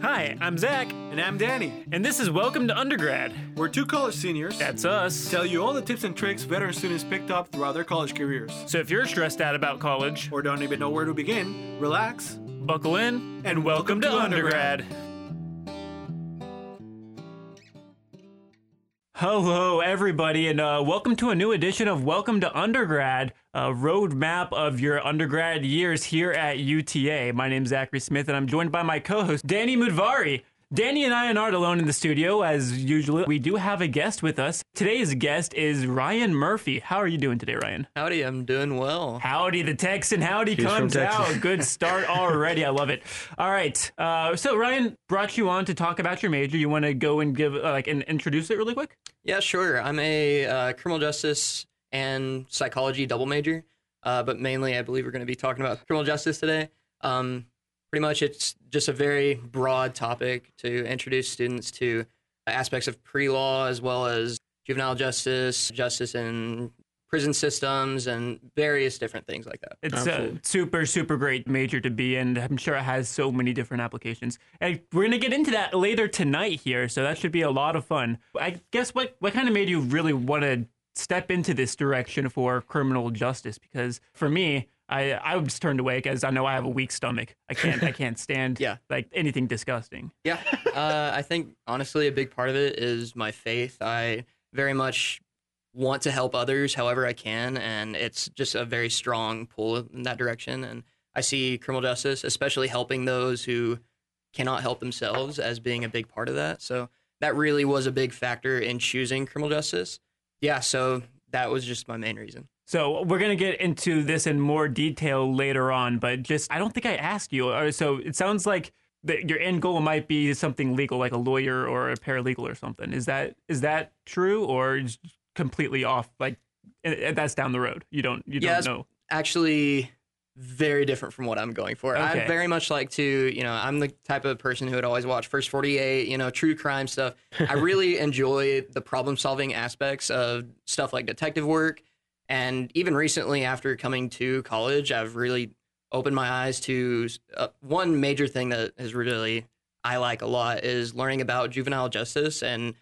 Hi, I'm Zach, And I'm Danny. and this is Welcome to Undergrad. We're two college seniors. That's us. tell you all the tips and tricks veteran students picked up throughout their college careers. So if you're stressed out about college, Or don't even know where to begin, relax. buckle in and welcome to Undergrad. Hello, everybody, and uh, welcome to a new edition of Welcome to Undergrad, a roadmap of your undergrad years here at UTA. My name's Zachary Smith, and I'm joined by my co host, Danny Mudvari. Danny and I are not alone in the studio, as usual. We do have a guest with us. Today's guest is Ryan Murphy. How are you doing today, Ryan? Howdy, I'm doing well. Howdy, the Texan. Howdy from comes out. Good start already. I love it. All right. Uh, so Ryan brought you on to talk about your major. You want to go and give uh, like and introduce it really quick? Yeah, sure. I'm a uh, criminal justice and psychology double major, uh, but mainly I believe we're going to be talking about criminal justice today. Um, pretty much, it's just a very broad topic to introduce students to aspects of pre-law as well as juvenile justice, justice in prison systems, and various different things like that. It's uh, a super super great major to be in. I'm sure it has so many different applications. And we're gonna get into that later tonight here, so that should be a lot of fun. I guess what what kind of made you really want to step into this direction for criminal justice? Because for me. I, I was just turned away because I know I have a weak stomach. I can't I can't stand Yeah. like anything disgusting. Yeah, uh, I think honestly a big part of it is my faith. I very much want to help others however I can, and it's just a very strong pull in that direction. And I see criminal justice, especially helping those who cannot help themselves, as being a big part of that. So that really was a big factor in choosing criminal justice. Yeah, so that was just my main reason. So we're gonna get into this in more detail later on, but just I don't think I asked you. Uh, So it sounds like your end goal might be something legal, like a lawyer or a paralegal or something. Is that is that true or is completely off? Like that's down the road. You don't you Yeah, don't know. actually very different from what I'm going for. Okay. I very much like to, you know, I'm the type of person who would always watch First 48, you know, true crime stuff. I really enjoy the problem solving aspects of stuff like detective work. And even recently, after coming to college, I've really opened my eyes to uh, one major thing that is really I like a lot is learning about juvenile justice. And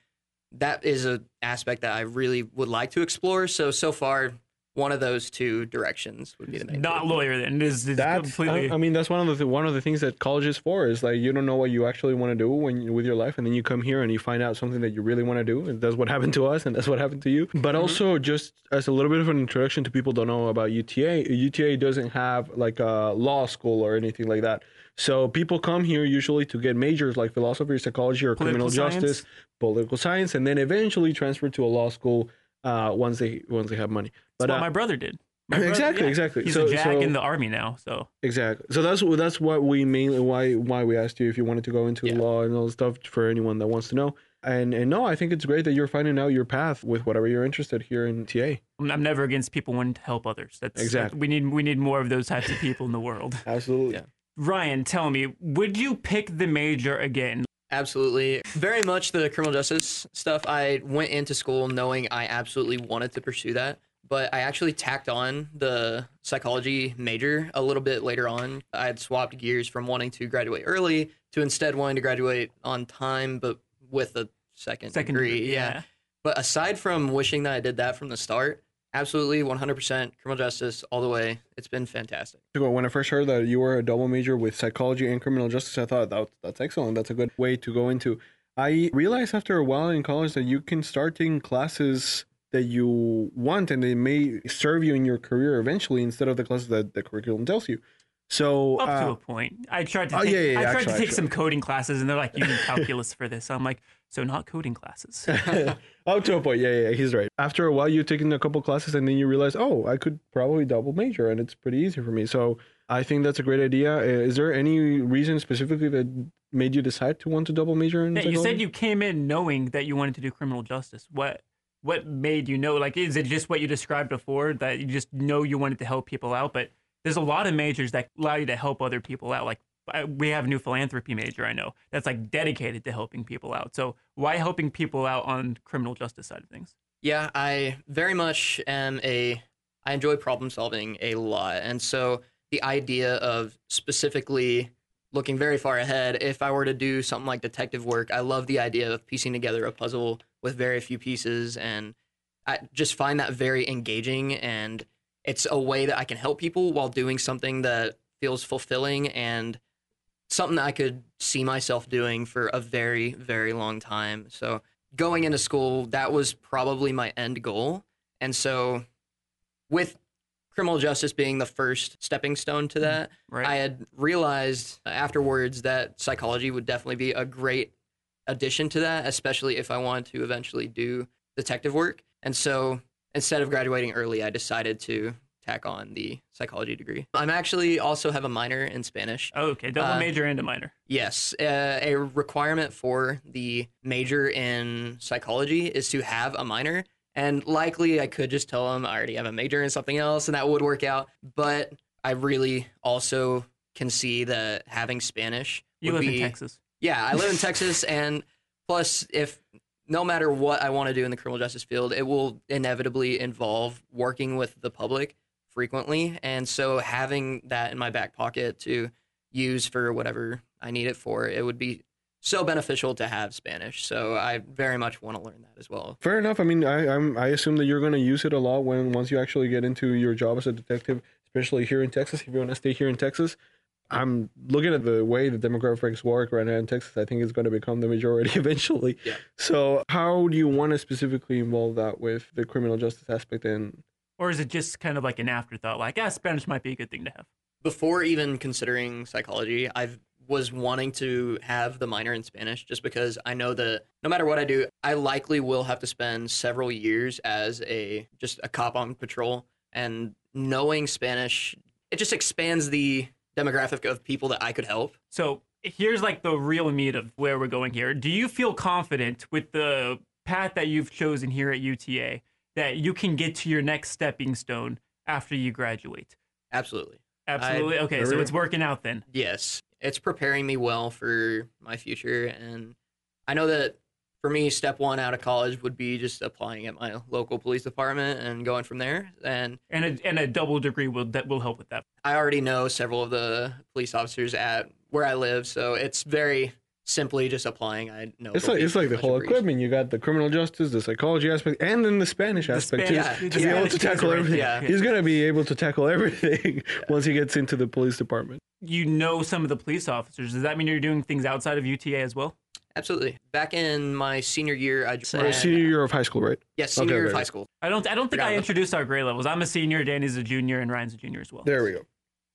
that is a aspect that I really would like to explore. So, so far, one of those two directions would be the main. Not two. lawyer then. Is is That's completely I, I mean that's one of the th- one of the things that college is for is like you don't know what you actually want to do when you, with your life and then you come here and you find out something that you really want to do and that's what happened to us and that's what happened to you mm-hmm. but also just as a little bit of an introduction to people don't know about UTA UTA doesn't have like a law school or anything like that so people come here usually to get majors like philosophy psychology or criminal Political justice political science and then eventually transfer to a law school uh, once they once they have money but what uh, my brother did. My brother- Exactly, yeah. exactly. He's So- a jag so- in the army now. So Exactly. So that's that's what we mainly why why we asked you if you wanted to go into Yeah. law and all the stuff for anyone that wants to know. And and no, I think it's great that you're finding out your path with whatever you're interested here in TA. I'm I'm never against people wanting to help others. That's Exactly. We need we need more of those types of people in the world. Absolutely. Yeah. Ryan, tell me, would you pick the major again? Absolutely. Very much the criminal justice stuff. I went into school knowing I absolutely wanted to pursue that, but I actually tacked on the psychology major a little bit later on. I had swapped gears from wanting to graduate early to instead wanting to graduate on time, but with a second, Second degree. degree, yeah. yeah. But aside from wishing that I did that from the start, absolutely 100% criminal justice all the way. It's been fantastic. When I first heard that you were a double major with psychology and criminal justice, I thought that that's excellent. That's a good way to go into. I realized after a while in college that you can start taking classes that you want and they may serve you in your career eventually instead of the classes that the curriculum tells you. So Up to uh, a point. I tried to Oh, take, yeah, yeah, I yeah, tried to actually, take some coding classes and they're like, you need calculus for this. So I'm like, so not coding classes. oh, to a point. Yeah, yeah, he's right. After a while, you're taking a couple classes and then you realize, oh, I could probably double major and it's pretty easy for me. So I think that's a great idea. Uh, Is there any reason specifically that made you decide to want to double major in Yeah, you said you came in knowing that you wanted to do criminal justice. What what made you know? Like, is it just what you described before that you just know you wanted to help people out? But there's a lot of majors that allow you to help other people out. Like we have a new philanthropy major I know that's like dedicated to helping people out. So why helping people out on criminal justice side of things? Yeah, I very much am a. I enjoy problem solving a lot, and so the idea of specifically looking very far ahead, if I were to do something like detective work, I love the idea of piecing together a puzzle with very few pieces, and I just find that very engaging. And it's a way that I can help people while doing something that feels fulfilling and something that I could see myself doing for a very, very long time. So going into school, that was probably my end goal. And so with criminal justice being the first stepping stone to mm-hmm. that, Right. I had realized afterwards that psychology would definitely be a great addition to that, especially if I wanted to eventually do detective work. And so instead of graduating early, I decided to tack on the psychology degree. I'm actually also have a minor in Spanish. Oh, okay, double Uh, major and a minor. Yes, uh, a requirement for the major in psychology is to have a minor. And likely I could just tell them I already have a major in something else and that would work out. But I really also can see that having Spanish You would live be, in Texas. Yeah, I live in Texas. And plus, if no matter what I want to do in the criminal justice field, it will inevitably involve working with the public frequently. And so having that in my back pocket to use for whatever I need it for, it would be so beneficial to have Spanish. So I very much want to learn that as well. Fair enough. I mean, I I'm, I assume that you're going to use it a lot when once you actually get into your job as a detective, especially here in Texas. If you want to stay here in Texas, I'm looking at the way the demographics work right now in Texas. I think it's going to become the majority eventually. Yeah. So, how do you want to specifically involve that with the criminal justice aspect? And Or is it just kind of like an afterthought? Like, ah, Spanish might be a good thing to have. Before even considering psychology, I was wanting to have the minor in Spanish just because I know that no matter what I do, I likely will have to spend several years as a just a cop on patrol and knowing Spanish it just expands the demographic of people that I could help. So here's like the real meat of where we're going here. Do you feel confident with the path that you've chosen here at UTA that you can get to your next stepping stone after you graduate? Absolutely. Absolutely. okay, so it's working out then. Yes, it's preparing me well for my future. And I know that for me, step one out of college would be just applying at my local police department and going from there. And And a, and a double degree will that will help with that. I already know several of the police officers at where I live, so it's very simply just applying. I know it's like it's like the whole a equipment. You got the criminal justice, the psychology aspect, and then the Spanish aspect too. Spanish- yeah, to be able to tackle everything. Yeah. He's gonna be able to tackle everything once he gets into the police department. You know some of the police officers. Does that mean you're doing things outside of UTA as well? Absolutely. Back in my senior year, I Or senior year of high school, right? yes, senior Okay, year of okay. high school. I don't. I don't think Forgot I about introduced our grade levels. I'm a senior. Danny's a junior, and Ryan's a junior as well. There we go.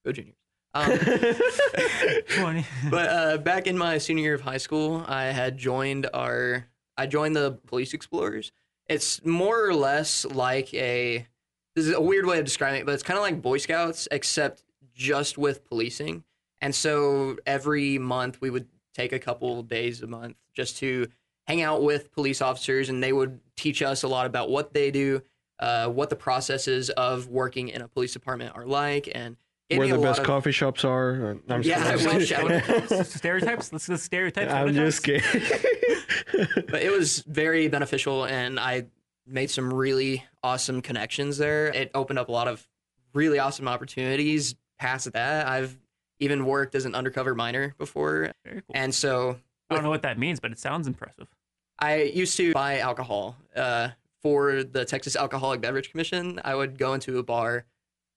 Go juniors. Um, but uh, back in my senior year of high school, I had joined our. I joined the Police Explorers. It's more or less like a. This is a weird way of describing it, but it's kind of like Boy Scouts, except just with policing. And so every month we would take a couple days a month just to hang out with police officers, and they would teach us a lot about what they do, uh, what the processes of working in a police department are like, and Where the best of- coffee shops are. I'm Yeah, I wish I stereotypes. Let's go stereotypes. I'm just kidding. but it was very beneficial and i made some really awesome connections there it opened up a lot of really awesome opportunities past that i've even worked as an undercover minor before Very cool. and so I don't know what that means, but it sounds impressive. i used to buy alcohol uh, for the texas alcoholic beverage commission i would go into a bar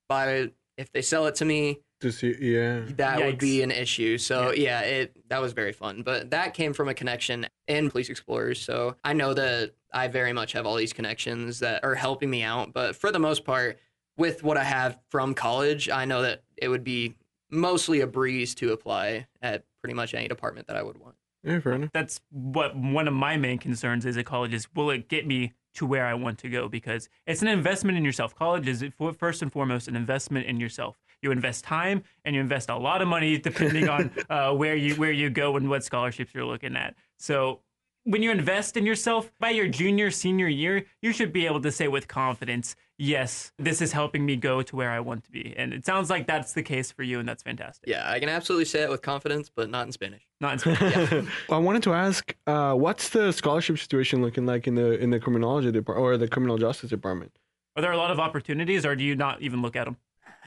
buy if they sell it to me to see, yeah. that would be an issue. So yeah. it that was very fun. But that came from a connection in Police Explorers. So I know that I very much have all these connections that are helping me out. But for the most part, with what I have from college, I know that it would be mostly a breeze to apply at pretty much any department that I would want. Yeah, fair enough. That's what one of my main concerns is at college is will it get me to where I want to go? Because it's an investment in yourself. College is first and foremost an investment in yourself. You invest time and you invest a lot of money depending on uh, where you where you go and what scholarships you're looking at. So when you invest in yourself by your junior senior year, you should be able to say with confidence, yes, this is helping me go to where I want to be. And it sounds like that's the case for you, and that's fantastic. Yeah, I can absolutely say it with confidence, but not in Spanish. Not in Spanish. I wanted to ask, uh, what's the scholarship situation looking like in the in the criminology department or the criminal justice department? Are there a lot of opportunities, or do you not even look at them?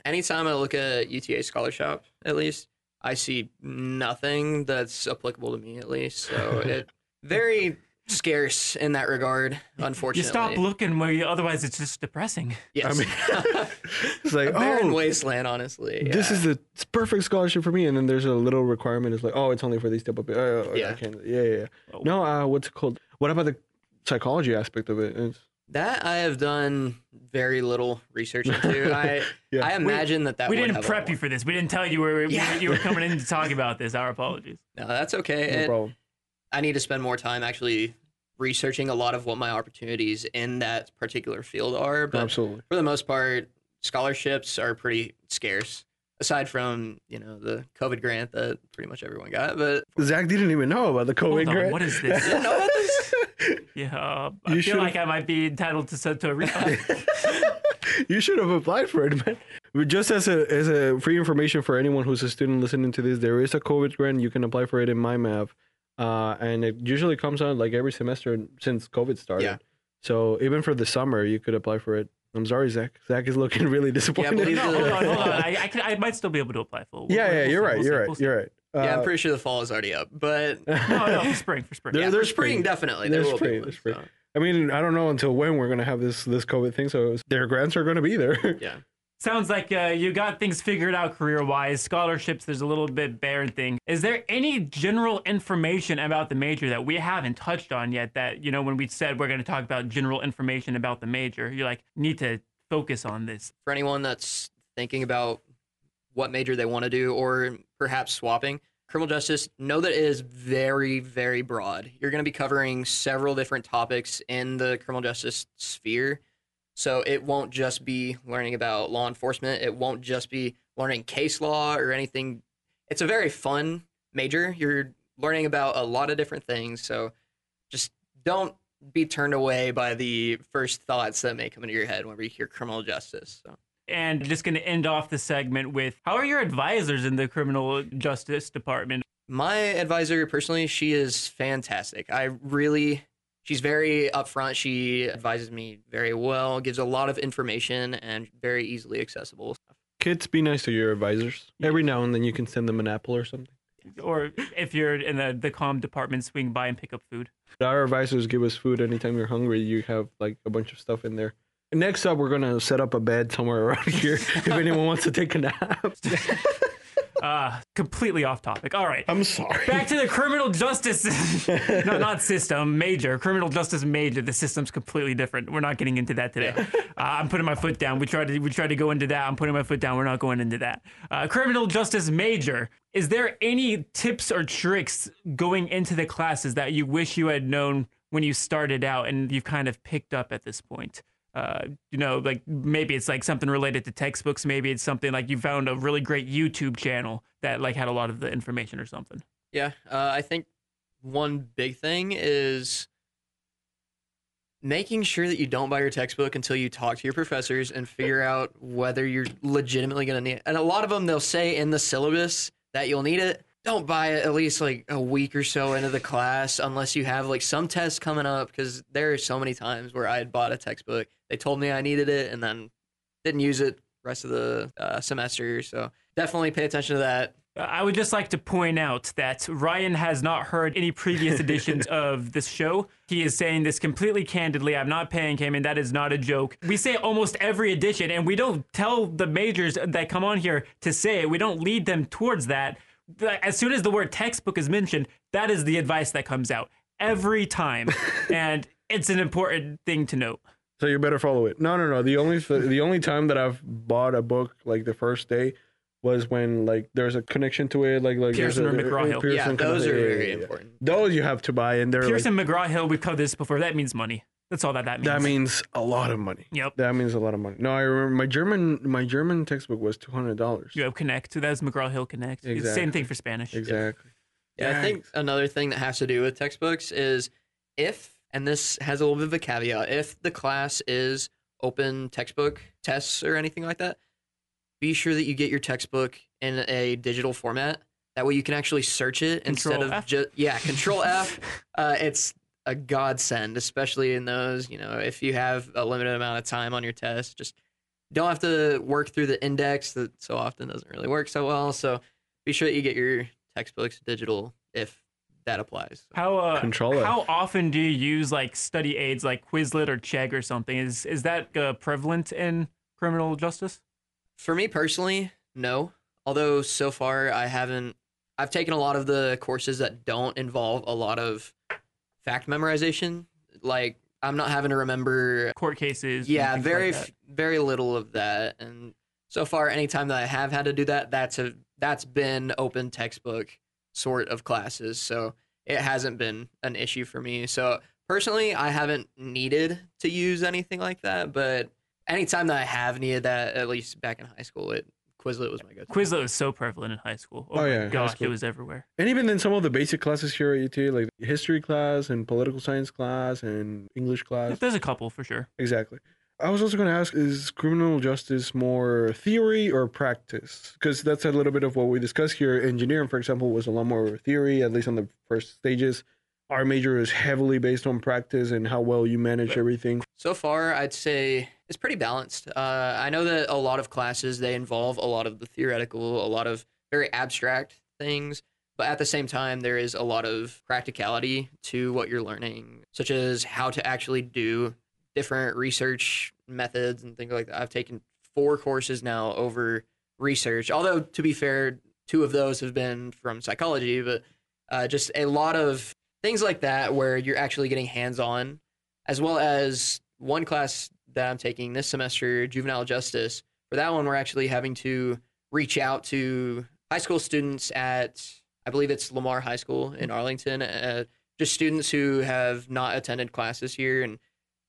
Anytime I look at UTA scholarship, at least, I see nothing that's applicable to me at least. So it very scarce in that regard, unfortunately. You stop looking where you, otherwise it's just depressing. Yes. I mean, it's like, a barren oh, wasteland, honestly. this is the perfect scholarship for me. And then there's a little requirement. It's like, oh, it's only for these type of people. Oh, yeah. I Yeah. can't. Yeah, yeah, yeah. No, uh, what's it called? What about the psychology aspect of it? It's, that I have done very little research into. I Yeah. I imagine that that we didn't prep you for this. We didn't tell you were Yeah. you were coming in to talk about this. Our apologies. No, that's okay. no It- problem. I need to spend more time actually researching a lot of what my opportunities in that particular field are. But Absolutely. for the most part, scholarships are pretty scarce. Aside from you know the COVID grant that pretty much everyone got, but Zach didn't even know about the COVID Hold on, grant. what is this? You didn't know about this? Yeah, uh, I You feel should've- like I might be entitled to to a refund. you should have applied for it, man. But just as a as a free information for anyone who's a student listening to this, there is a COVID grant. You can apply for it in MyMav, uh, and it usually comes out like every semester since COVID started. Yeah. So even for the summer, you could apply for it. I'm sorry, Zach. Zach is looking really disappointed. believe no, hold on, hold on. I, I, can, I might still be able to apply for. yeah, yeah, we'll you're see, right. we'll You're see, right. we'll see. You're right. yeah, I'm Uh, pretty sure the fall is already up. But No, no, for spring, for spring. There- yeah, there's for spring spring. definitely there There's will spring, be. there's spring. so, I mean, I don't know until when we're gonna have this this COVID thing. So their grants are gonna be there. yeah. Sounds like uh, you got things figured out career wise. Scholarships, there's a little bit barren thing. Is there any general information about the major that we haven't touched on yet? That, you know, when we said we're going to talk about general information about the major, you're like, need to focus on this. for anyone that's thinking about what major they want to do or perhaps swapping criminal justice know that it is very very broad you're going to be covering several different topics in the criminal justice sphere so it won't just be learning about law enforcement. It won't just be learning case law or anything. It's a very fun major. You're learning about a lot of different things. So just don't be turned away by the first thoughts that may come into your head whenever you hear criminal justice so. And just going to end off the segment with how are your advisors in the criminal justice department? My advisor, personally, she is fantastic. I really, she's very upfront. She advises me very well, gives a lot of information, and very easily accessible. Kids, be nice to your advisors. Every now and then, you can send them an apple or something. Or if you're in the, the comm department, swing by and pick up food. Our advisors give us food anytime you're hungry. You have like a bunch of stuff in there. Next up, we're gonna set up a bed somewhere around here if anyone wants to take a nap. Uh, completely off topic. All right. I'm sorry. Back to the criminal justice, no, not system, major criminal justice major. The system's completely different. We're not getting into that today. Uh, I'm putting my foot down. We tried to we tried to go into that. I'm putting my foot down. We're not going into that. Uh, criminal justice major. Is there any tips or tricks going into the classes that you wish you had known when you started out and you've kind of picked up at this point? Uh, you know, like maybe it's like something related to textbooks. Maybe it's something like you found a really great YouTube channel that like had a lot of the information or something. Yeah, uh, I think one big thing is making sure that you don't buy your textbook until you talk to your professors and figure out whether you're legitimately going to need it. And a lot of them, they'll say in the syllabus that you'll need it. Don't buy it at least like a week or so into the class unless you have like some tests coming up because there are so many times where I had bought a textbook. They told me I needed it and then didn't use it rest of the uh, semester. So definitely pay attention to that. I would just like to point out that Ryan has not heard any previous editions of this show. He is saying this completely candidly. I'm not paying him, and that is not a joke. We say almost every edition, and we don't tell the majors that come on here to say it. We don't lead them towards that. As soon as the word textbook is mentioned, that is the advice that comes out every time. and it's an important thing to note. So you better follow it. No, no, no. The only the only time that I've bought a book like the first day was when like there's a connection to it, like like there's Pearson a- or uh, McGraw-Hill. Pearson yeah, those are very yeah, yeah. important. Those you have to buy, and they're like, Pearson McGraw Hill, we've covered this before. That means money. That's all that that means. that means a lot of money. Yep. That means a lot of money. No, I remember my German my German textbook was two hundred dollars. You have Connect. So that's McGraw Hill Connect. It's the same thing for Spanish. Exactly. Yeah, I think another thing that has to do with textbooks is if, and this has a little bit of a caveat, if the class is open textbook tests or anything like that, be sure that you get your textbook in a digital format. That way you can actually search it instead of just yeah, Control F. Uh, it's a godsend, especially in those. You know, if you have a limited amount of time on your test, just don't have to work through the index that so often doesn't really work so well. So be sure that you get your textbooks digital if that applies. How uh, Control it. how often do you use like study aids like Quizlet or Chegg or something? Is is that uh, prevalent in criminal justice? For me personally, no. Although so far I haven't. I've taken a lot of the courses that don't involve a lot of fact memorization. Like I'm not having to remember. Court cases. Yeah, very like very little of that. And so far, anytime that I have had to do that, that's a that's been open textbook sort of classes. So it hasn't been an issue for me. So personally, I haven't needed to use anything like that. But anytime that I have needed that, at least back in high school, it Quizlet was my go-to. Quizlet was so prevalent in high school. Oh, Oh, yeah, gosh, it was everywhere. And even in some of the basic classes here at UT, like history class and political science class and English class. There's a couple for sure. Exactly. I was also going to ask is criminal justice more theory or practice? Because that's a little bit of what we discussed here. Engineering, for example, was a lot more theory, at least on the first stages. Our major is heavily based on practice and how well you manage everything. So far, I'd say it's pretty balanced. Uh, I know that a lot of classes they involve a lot of the theoretical, a lot of very abstract things, but at the same time, there is a lot of practicality to what you're learning, such as how to actually do different research methods and things like that. I've taken four courses now over research, although to be fair, two of those have been from psychology, but uh, just a lot of things like that where you're actually getting hands on as well as one class that I'm taking this semester, juvenile justice. For that one, we're actually having to reach out to high school students at, I believe it's Lamar High School in Arlington, uh, just students who have not attended classes here and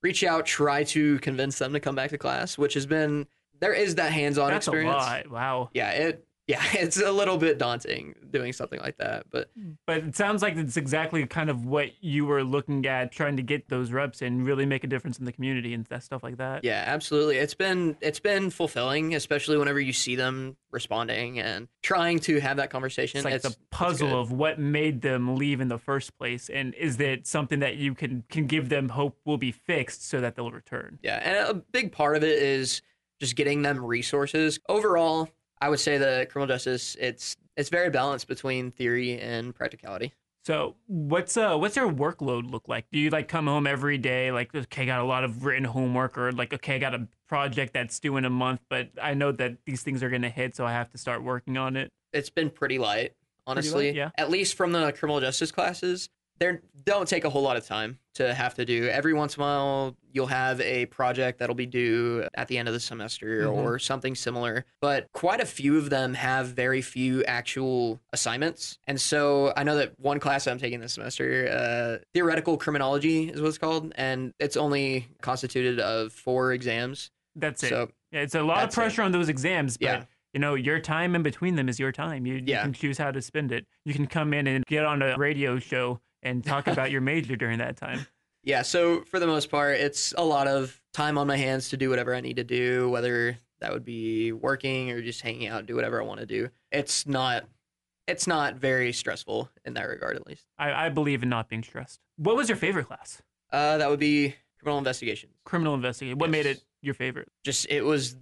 reach out, try to convince them to come back to class, which has been, there is that hands on That's experience. a lot. Wow. Yeah, it, yeah, it's a little bit daunting doing something like that, but hmm. But it sounds like it's exactly kind of what you were looking at, trying to get those reps and really make a difference in the community and that stuff like that. Yeah, absolutely. It's been it's been fulfilling, especially whenever you see them responding and trying to have that conversation. It's like the puzzle good. of what made them leave in the first place, and is that something that you can can give them hope will be fixed so that they'll return. yeah, and a big part of it is just getting them resources. Overall, I would say the criminal justice it's it's very balanced between theory and practicality. So what's uh what's your workload look like? Do you like come home every day like okay, I got a lot of written homework or like okay, I got a project that's due in a month, but I know that these things are gonna hit, so I have to start working on it. It's been pretty light, honestly. yeah. At least from the criminal justice classes, they don't take a whole lot of time to have to do. Every once in a while, you'll have a project that'll be due at the end of the semester Mhm. or something similar. But quite a few of them have very few actual assignments. And so I know that one class I'm taking this semester, uh, theoretical criminology is what it's called, and it's only constituted of four exams. That's it. So Yeah, it's a lot of That's it. pressure on those exams, but Yeah. you know, your time in between them is your time. You, you can choose how to spend it. You can come in and get on a radio show and talk about your major during that time. Yeah, so for the most part, it's a lot of time on my hands to do whatever I need to do, whether that would be working or just hanging out, do whatever I want to do. It's not it's not very stressful in that regard at least. I, I believe in not being stressed. What was your favorite class? Uh that would be criminal investigations. Criminal investigation. What made it your favorite? Just it was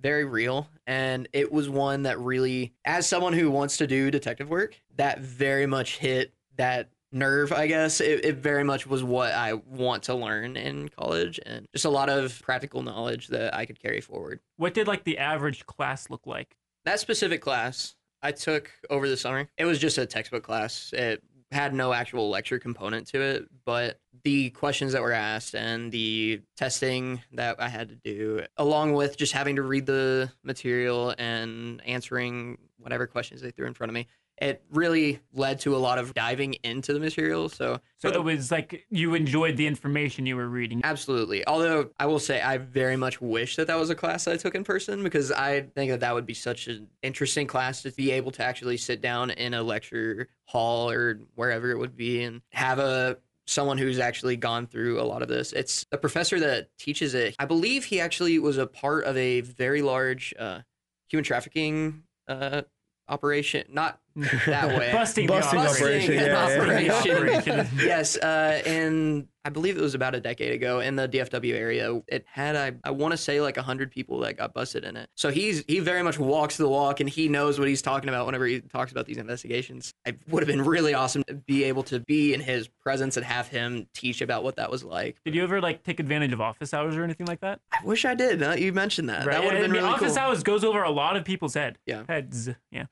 very real and it was one that really as someone who wants to do detective work, that very much hit that nerve, I guess. It, it very much was what I want to learn in college and just a lot of practical knowledge that I could carry forward. What did like the average class look like? That specific class I took over the summer, it was just a textbook class. It had no actual lecture component to it, but the questions that were asked and the testing that I had to do, along with just having to read the material and answering whatever questions they threw in front of me, it really led to a lot of diving into the material. So, So it was like you enjoyed the information you were reading. Absolutely. Although I will say I very much wish that that was a class that I took in person because I think that that would be such an interesting class to be able to actually sit down in a lecture hall or wherever it would be and have a someone who's actually gone through a lot of this. It's a professor that teaches it. I believe he actually was a part of a very large uh, human trafficking uh, operation. Not that way. Busting, Busting the operation, Busting yeah, an yeah, yeah. operation. Operation. yes, uh, and I believe it was about a decade ago in the DFW area. It had I, I want to say like hundred people that got busted in it. So he's he very much walks the walk and he knows what he's talking about whenever he talks about these investigations. It would have been really awesome to be able to be in his presence and have him teach about what that was like. Did you ever like take advantage of office hours or anything like that? I wish I did. Uh, you mentioned that. That would have I been mean, really office cool. hours goes over a lot of people's head. Yeah. Heads. Yeah.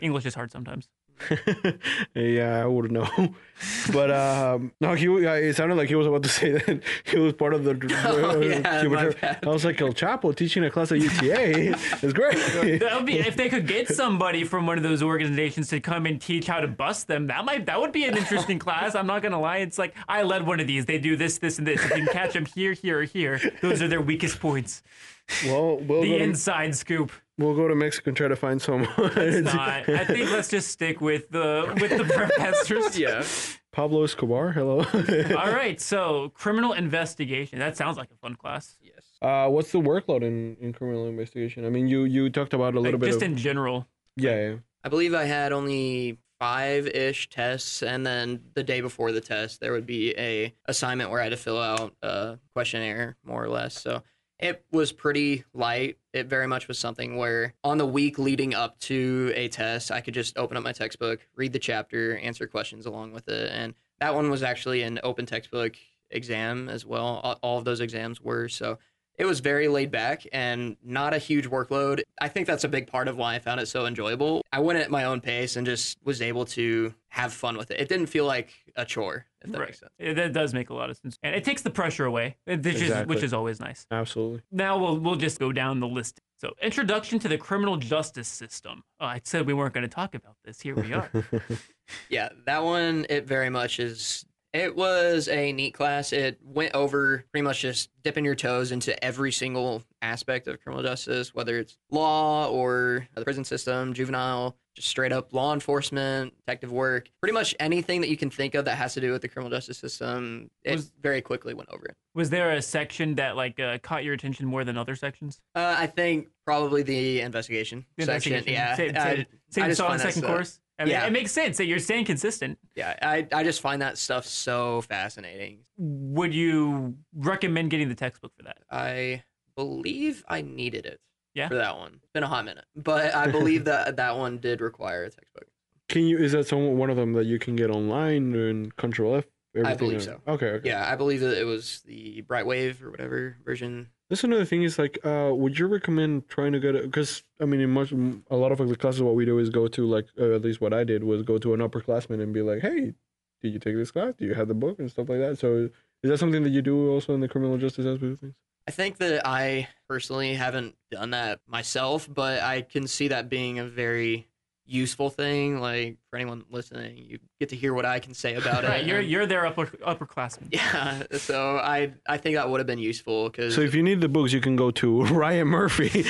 English is hard sometimes. yeah, I wouldn't know. But um, no, he it sounded like he was about to say that he was part of the. Oh, yeah. I was like El Chapo teaching a class at UTA. it's great. That would be if they could get somebody from one of those organizations to come and teach how to bust them. That might that would be an interesting class. I'm not gonna lie. It's like I led one of these. They do this, this, and this. If you can catch them here, here, or here, those are their weakest points. Well, we'll The go, to, inside scoop. we'll go to Mexico and try to find someone. It's not. I think let's just stick with the with the professors. yeah. Pablo Escobar. Hello. All right. So criminal investigation. That sounds like a fun class. Yes. uh, what's the workload in, in criminal investigation? I mean, you you talked about a little Like, bit just of in general. yeah, yeah. I believe I had only five ish tests, and then the day before the test, there would be a assignment where I had to fill out a questionnaire, more or less. So it was pretty light. It very much was something where on the week leading up to a test, I could just open up my textbook, read the chapter, answer questions along with it, and that one was actually an open textbook exam as well. All- of those exams were so. It was very laid back and not a huge workload. I think that's a big part of why I found it so enjoyable. I went at my own pace and just was able to have fun with it. It didn't feel like a chore, if that Right. makes sense. Yeah, that does make a lot of sense, and it takes the pressure away, which is which is always nice. Absolutely. Now we'll we'll just go down the list. So, introduction to the criminal justice system. Oh, I said we weren't going to talk about this. Here we are. Yeah, that one, it very much is. It was a neat class. It went over pretty much just dipping your toes into every single aspect of criminal justice, whether it's law or the prison system, juvenile, just straight up law enforcement, detective work, pretty much anything that you can think of that has to do with the criminal justice system. It Was- very quickly went over it. Was there a section that like uh, caught your attention more than other sections? Uh, I think probably the investigation The section. Yeah, Same, I- same, same I saw in second course. I mean, Yeah. it makes sense that you're staying consistent. Yeah, I, I just find that stuff so fascinating. Would you recommend getting the textbook for that? I believe I needed it. Yeah? For that one. It's been a hot minute. But I believe that that one did require a textbook. Can you? Is that some one of them that you can get online and Control F? everything believe on- so. Okay. okay. Yeah, I believe that it was the Brightwave or whatever version. That's another thing. Is like, uh, would you recommend trying to get? Because I mean, in much a lot of the classes, what we do is go to like, uh, at least what I did was go to an upperclassman and be like, hey, did you take this class? Do you have the book and stuff like that? So, is that something that you do also in the criminal justice aspect of things? I think that I personally haven't done that myself, but I can see that being a very useful thing. Like for anyone listening, you get to hear what I can say about Right, it. you're you're their upper upperclassman. yeah, so I I think that would have been useful because So, if you need the books, you can go to Ryan Murphy.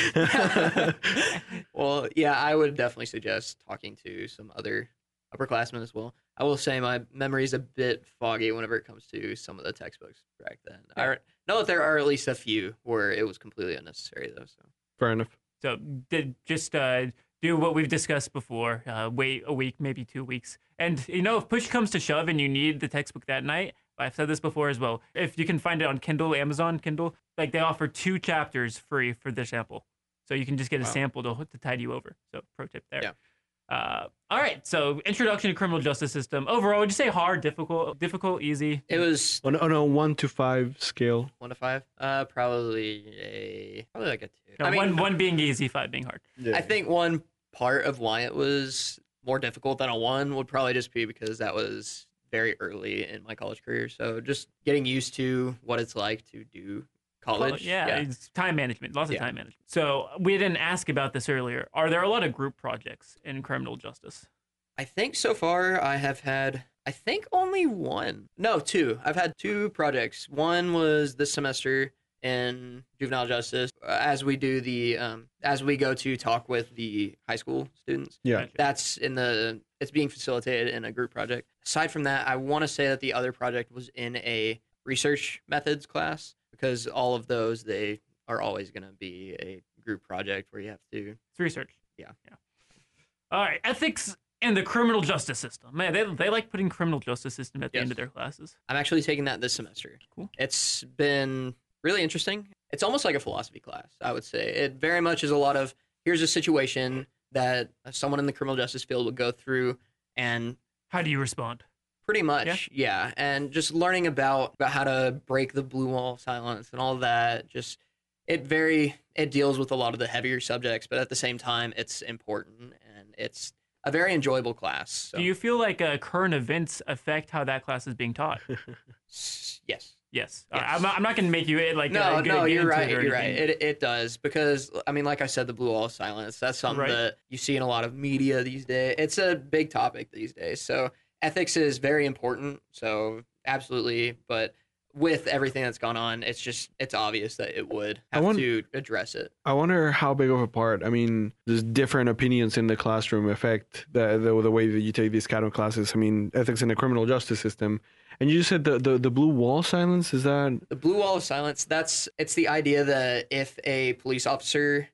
well, yeah, I would definitely suggest talking to some other upperclassmen as well. I will say my memory is a bit foggy whenever it comes to some of the textbooks back then. I know that there are at least a few where it was completely unnecessary though. So Fair enough. So did just uh, do what we've discussed before. Uh, wait a week, maybe two weeks, and you know if push comes to shove and you need the textbook that night. I've said this before as well. If you can find it on Kindle, Amazon Kindle, like they offer two chapters free for the sample, so you can just get a Wow. sample to to tide you over. So pro tip there. Yeah. Uh, all right. So introduction to criminal justice system. Overall, would you say hard, difficult, difficult, easy? it was On, on a one to five scale. one to five. Uh, probably a probably like a two. No, I mean, one one being easy, five being hard. I think one part of why it was more difficult than a one would probably just be because that was very early in my college career. So just getting used to what it's like to do college. yeah, it's time management, lots of Yeah. time management. So we didn't ask about this earlier. Are there a lot of group projects in criminal justice? I think so far I have had I think only one. No, two. I've had two projects. One was this semester in juvenile justice as we do the um, as we go to talk with the high school students. Yeah. That's in the it's being facilitated in a group project. Aside from that, I want to say that the other project was in a research methods class because all of those they are always going to be a group project where you have to It's research. Yeah. Yeah. All right. Ethics And the criminal justice system. Man, they, they like putting criminal justice system at the end of their classes. I'm actually taking that this semester. Cool. It's been really interesting. It's almost like a philosophy class, I would say. It very much is a lot of here's a situation that someone in the criminal justice field would go through and How do you respond? Pretty much yeah, and just learning about about how to break the blue wall of silence and all that just it very it deals with a lot of the heavier subjects but at the same time it's important and it's a very enjoyable class so Do you feel like uh, current events affect how that class is being taught? s- yes yes. Uh, Yes. I'm, not- I'm not going to make you uh, like no, uh, get- no, get you're right. You're right. It it does because I mean, like I said, the blue wall of silence. That's something Right. that you see in a lot of media these days. It's a big topic these days. So ethics is very important. So absolutely, but with everything that's gone on, it's just it's obvious that it would have want- to address it. I wonder how big of a part. I mean, there's different opinions in the classroom affect the the, the way that you take these kind of classes. I mean, ethics in the criminal justice system. And you just said the, the, the blue wall silence is that The blue wall of silence. That's it's the idea that if a police officer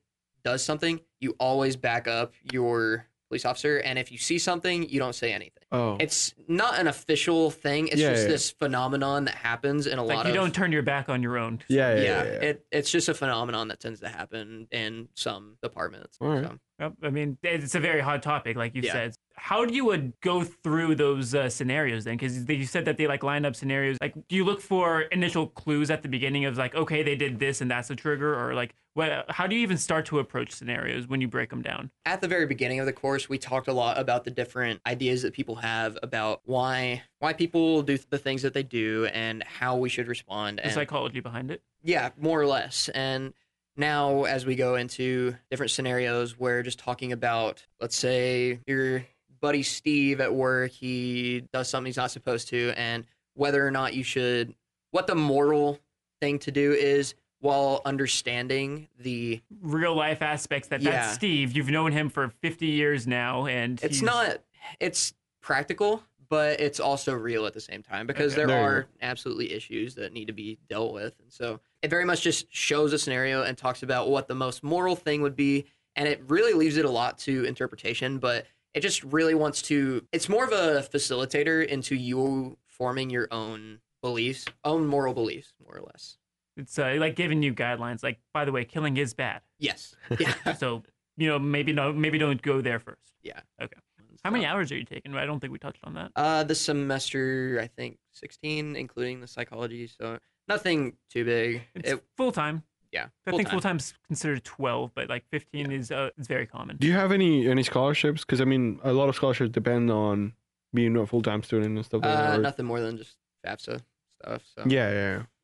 does something, you always back up your police officer, and if you see something, you don't say anything. oh it's not an official thing. It's Yeah, just yeah. this phenomenon that happens in a lot like lot you of don't turn your back on your own. yeah yeah, yeah, yeah, yeah. It, it's just a phenomenon that tends to happen in some departments. All right. So, Yep, I mean, it's a very hot topic, like you Yeah. said. How do you would go through those uh, scenarios then? Because you said that they like line up scenarios. Like, do you look for initial clues at the beginning of like, okay, they did this and that's a trigger, or like, what? How do you even start to approach scenarios when you break them down? at the very beginning of the course, we talked a lot about the different ideas that people have about why why people do the things that they do and how we should respond. The And psychology behind it. Yeah, more or less. And now, as we go into different scenarios, we're just talking about, let's say, your buddy Steve at work, he does something he's not supposed to, and whether or not you should, what the moral thing to do is while understanding the. Real life aspects that Yeah. that's Steve. You've known him for 50 years now, and It's he's- not, it's practical, but it's also real at the same time because Okay. there There are absolutely issues that need to be dealt with. And so it very much just shows a scenario and talks about what the most moral thing would be. And it really leaves it a lot to interpretation, but it just really wants to, it's more of a facilitator into you forming your own beliefs, own moral beliefs, more or less. It's uh, like giving you guidelines. Like, by the way, killing is bad. Yes. Yeah. So you know, maybe no, maybe don't go there first. yeah. Okay. How many hours are you taking? I don't think we touched on that. Uh, this semester, I think 16, including the psychology. So nothing too big. It's It, full time. Yeah. I think full-time. full time's considered twelve, but like fifteen is uh, is very common. Do you have any any scholarships? Because I mean, a lot of scholarships depend on being a full time student and stuff like that. Uh, or- nothing more than just FAFSA stuff. So Yeah, yeah,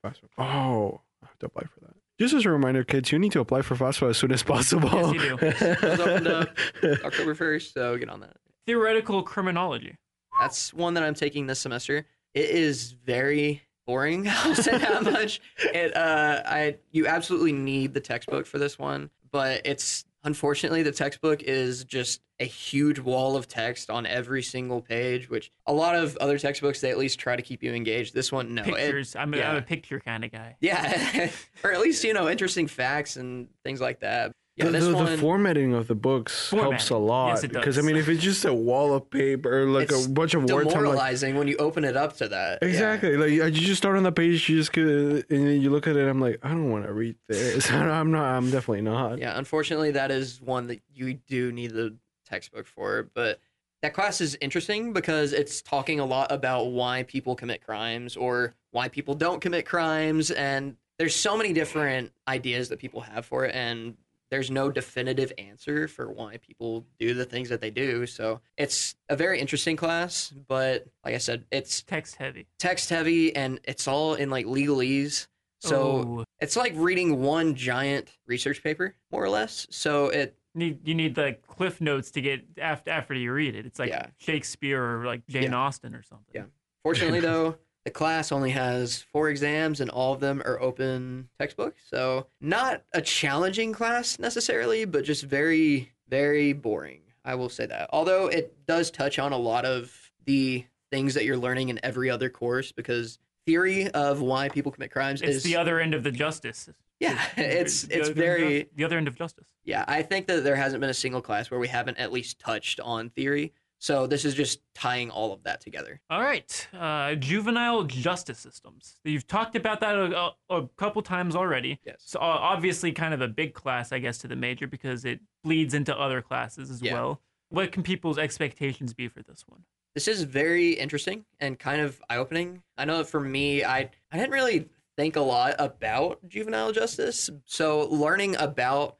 yeah. FAFSA. Oh, I have to apply for that. Just as a reminder, kids, you need to apply for FAFSA as soon as possible. Yes, you do. It's opened up October 1st, so get on that. Theoretical criminology. That's one that I'm taking this semester. It is very boring. I'll say that much. It uh, I you absolutely need the textbook for this one, but it's unfortunately the textbook is just a huge wall of text on every single page. Which a lot of other textbooks they at least try to keep you engaged. This one, no. It- Pictures. I'm, a, I'm a picture kind of guy. yeah, or at least you know interesting facts and things like that. Yeah, the, the, the formatting of the books helps a lot Yes, because I mean, if it's just a wall of paper, like It's a bunch of words, I'm like, demoralizing when you open it up to that. Yeah. exactly. Like you just start on the page, you just get, and then you look at it. I'm like, I don't want to read this. I'm not. I'm definitely not. Yeah, unfortunately, that is one that you do need the textbook for. But that class is interesting because it's talking a lot about why people commit crimes or why people don't commit crimes. And there's so many different ideas that people have for it. And there's no definitive answer for why people do the things that they do. So it's a very interesting class. But like I said, it's Text heavy. text heavy and it's all in like legalese. So Oh, it's like reading one giant research paper, more or less. So it, need you need the cliff notes to get after after you read it. It's like Yeah. Shakespeare or like Jane Yeah. Austen or something. Yeah. fortunately though, the class only has four exams and all of them are open textbook. So not a challenging class necessarily, but just very, very boring. I will say that. Although it does touch on a lot of the things that you're learning in every other course because theory of why people commit crimes It's is the other end of the justice. yeah, it's it's other very the other end of justice. Yeah, I think that there hasn't been a single class where we haven't at least touched on theory. So this is just tying all of that together. All right, uh, juvenile justice systems. You've talked about that a, a, couple times already. Yes. So uh, obviously, kind of a big class, I guess, to the major because it bleeds into other classes as Yeah. well. What can people's expectations be for this one? This is very interesting and kind of eye opening. I know that for me, I I didn't really think a lot about juvenile justice. So learning about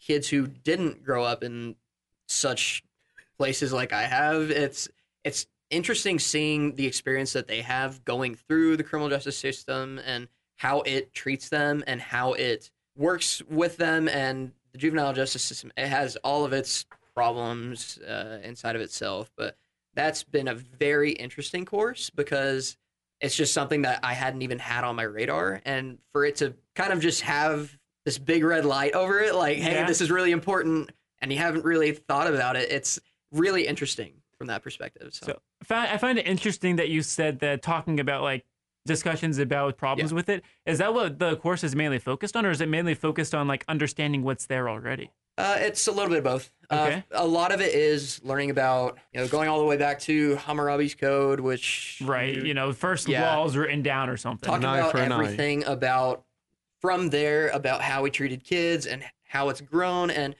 kids who didn't grow up in such places like I have, it's it's interesting seeing the experience that they have going through the criminal justice system and how it treats them and how it works with them and the juvenile justice system. It has all of its problems uh, inside of itself, but that's been a very interesting course because it's just something that I hadn't even had on my radar. And for it to kind of just have this big red light over it, like, hey, Yeah. this is really important, and you haven't really thought about it, it's really interesting from that perspective. So, So I find, I find it interesting that you said that talking about like discussions about problems with it is that what the course is mainly focused on, or is it mainly focused on like understanding what's there already? uh, it's a little bit of both. Okay. Uh, a lot of it is learning about, you know, going all the way back to Hammurabi's Code, which Right. you- You know, first Yeah. laws written down or something. talking An about for an everything about from there about how we treated kids and how it's grown and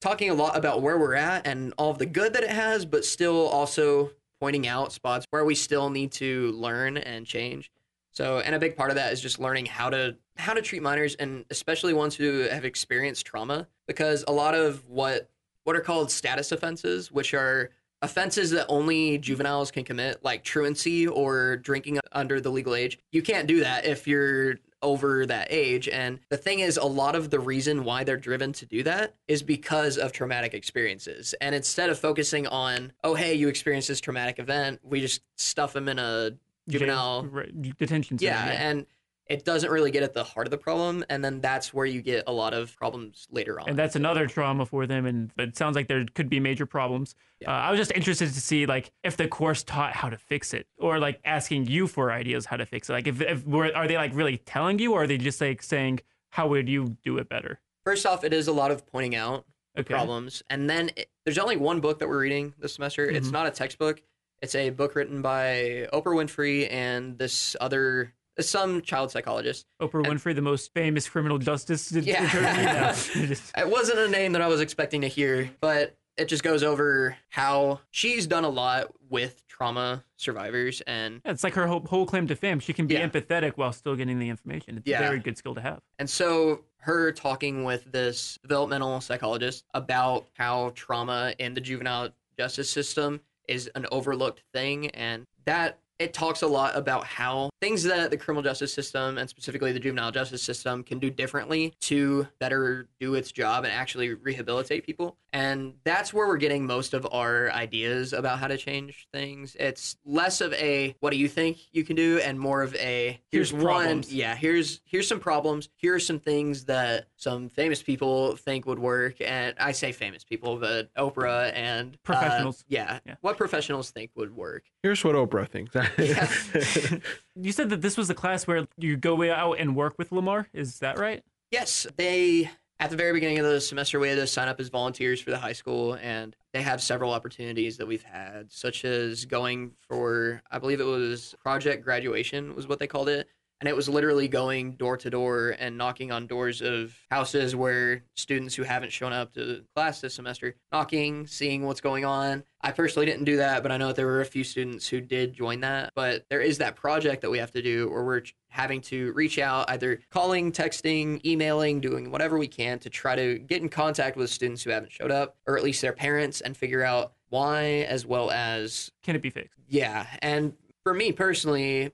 talking a lot about where we're at and all of the good that it has but still also pointing out spots where we still need to learn and change. So and a big part of that is just learning how to how to treat minors and especially ones who have experienced trauma because a lot of what what are called status offenses which are offenses that only juveniles can commit like truancy or drinking under the legal age you can't do that if you're over that age and the thing is a lot of the reason why they're driven to do that is because of traumatic experiences and instead of focusing on oh hey you experienced this traumatic event we just stuff them in a juvenile Jail- right, detention center. yeah, and it doesn't really get at the heart of the problem and then that's where you get a lot of problems later on. And that's another trauma for them and it sounds like there could be major problems. Yeah. uh, i was just interested to see like if the course taught how to fix it or like asking you for ideas how to fix it. Like if, if were, are they like really telling you or are they just like saying how would you do it better? First off it is a lot of pointing out okay. problems and then it, there's only one book that we're reading this semester. It's Mhm. not a textbook. It's a book written by oprah winfrey and this other some child psychologist oprah and- winfrey the most famous criminal justice Yeah. attorney It wasn't a name that I was expecting to hear, but it just goes over how she's done a lot with trauma survivors and yeah, it's like her whole, whole claim to fame she can be Yeah. empathetic while still getting the information it's Yeah. a very good skill to have and so her talking with this developmental psychologist about how trauma in the juvenile justice system is an overlooked thing and that it talks a lot about how things that the criminal justice system and specifically the juvenile justice system can do differently to better do its job and actually rehabilitate people. And that's where we're getting most of our ideas about how to change things. It's less of a what do you think you can do and more of a Here's one problems. yeah, here's here's some problems. Here are some things that some famous people think would work and I say famous people, but Oprah and uh, Professionals. yeah, Yeah. What professionals think would work. Here's what Oprah thinks. you said that this was a class where you go out and work with lamar is that right Yes, they at the very beginning of the semester we had to sign up as volunteers for the high school and they have several opportunities that we've had such as going for I believe it was project graduation was what they called it and it was literally going door to door and knocking on doors of houses where students who haven't shown up to class this semester knocking seeing what's going on. I personally didn't do that but i know that there were a few students who did join that. But there is that project that we have to do where we're having to reach out either calling texting emailing doing whatever we can to try to get in contact with students who haven't showed up or at least their parents and figure out why as well as can it be fixed? Yeah, and for me personally,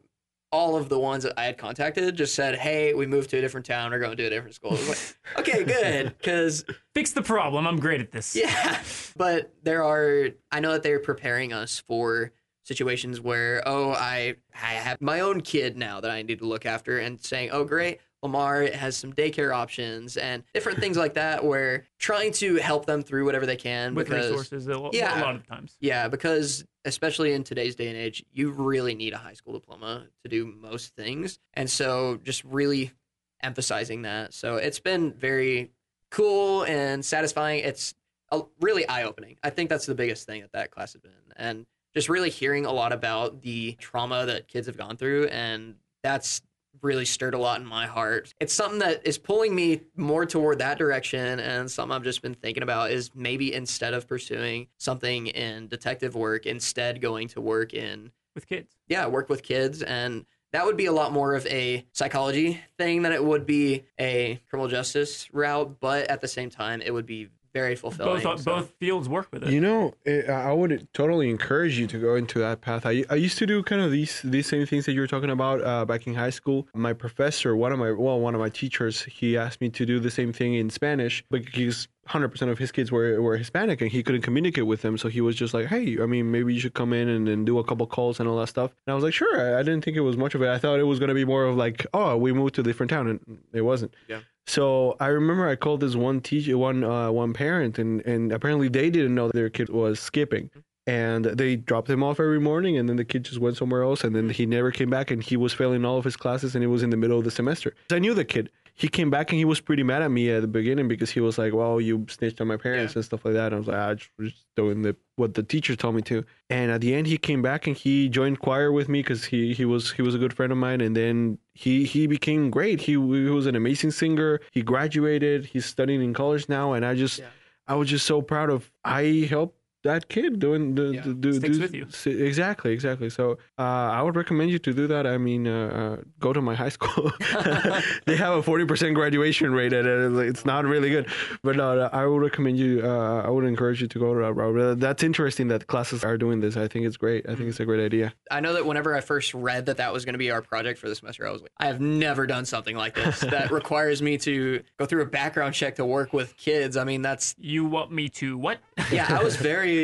all of the ones that I had contacted just said, "Hey, we moved to a different town. We're going to a different school." I was like, okay, good, because fix the problem i'm great at this yeah, but there are. I know that they're preparing us for situations where, oh, I I have my own kid now that I need to look after, and saying, oh, great. Lamar has some daycare options and different things like that. Where trying to help them through whatever they can with because resources a, Yeah. a lot of times yeah, because especially in today's day and age, you really need a high school diploma to do most things. And so just really emphasizing that. So it's been very cool and satisfying. It's really eye opening. I think that's the biggest thing that that class has been, and just really hearing a lot about the trauma that kids have gone through, and that's really stirred a lot in my heart. It's something that is pulling me more toward that direction, and something I've just been thinking about is maybe instead of pursuing something in detective work, instead going to work in with kids. yeah, work with kids and that would be a lot more of a psychology thing than it would be a criminal justice route, but at the same time, it would be very fulfilling. Both so- both fields work with it. You know, eh, I would totally encourage you to go into that path. I, I used to do kind of these these same things that you were talking about uh, back in high school. My professor, one of my well, one of my teachers, he asked me to do the same thing in Spanish because 100% of his kids were, were Hispanic and he couldn't communicate with them. So he was just like, hey, I mean, maybe you should come in and, and do a couple calls and all that stuff. And I was like, sure. I, I didn't think it was much of it. I thought it was going to be more of like, oh, we moved to a different town. And it wasn't. Yeah. So I remember I called this one teacher, one uh, one parent, and and apparently they didn't know their kid was skipping, and they dropped him off every morning, and then the kid just went somewhere else, and then he never came back, and he was failing all of his classes, and it was in the middle of the semester. I knew the kid. He came back and he was pretty mad at me at the beginning because he was like, "Well, you snitched on my parents Yeah. and stuff like that." And I was like, "I just was doing the what the teacher told me to." And at the end, he came back and he joined choir with me because he he was he was a good friend of mine. And then he he became great. He, he was an amazing singer. He graduated. He's studying in college now. And I just Yeah. I was just so proud of I helped that kid doing the, Yeah. the do, Sticks do- with you. s- exactly exactly. So uh, i would recommend you to do that. I mean uh, uh, go to my high school. They have a 40% graduation rate and it's not really good. But uh, i would recommend you uh, i would encourage you to go to that route. Uh, that's interesting that classes are doing this. I think it's great. I think it's a great idea. I know that whenever I first read that that was going to be our project for the semester, I was like, I have never done something like this. That requires me to go through a background check to work with kids. I mean, that's You want me to what? yeah, I was very,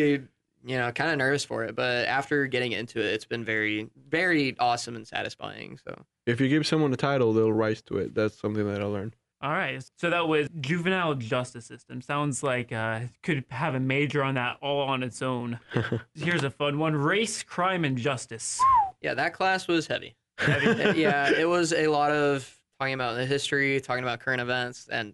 you know, kind of nervous for it, but after getting into it, it's been very, very awesome and satisfying. So if you give someone a title they'll rise to it that's something that i learned All right. So that was juvenile justice system. Sounds like uh, could have a major on that all on its own. Here's a fun one: race, crime, and justice. yeah, that class was heavy. It- yeah, it was a lot of talking about the history, talking about current events, and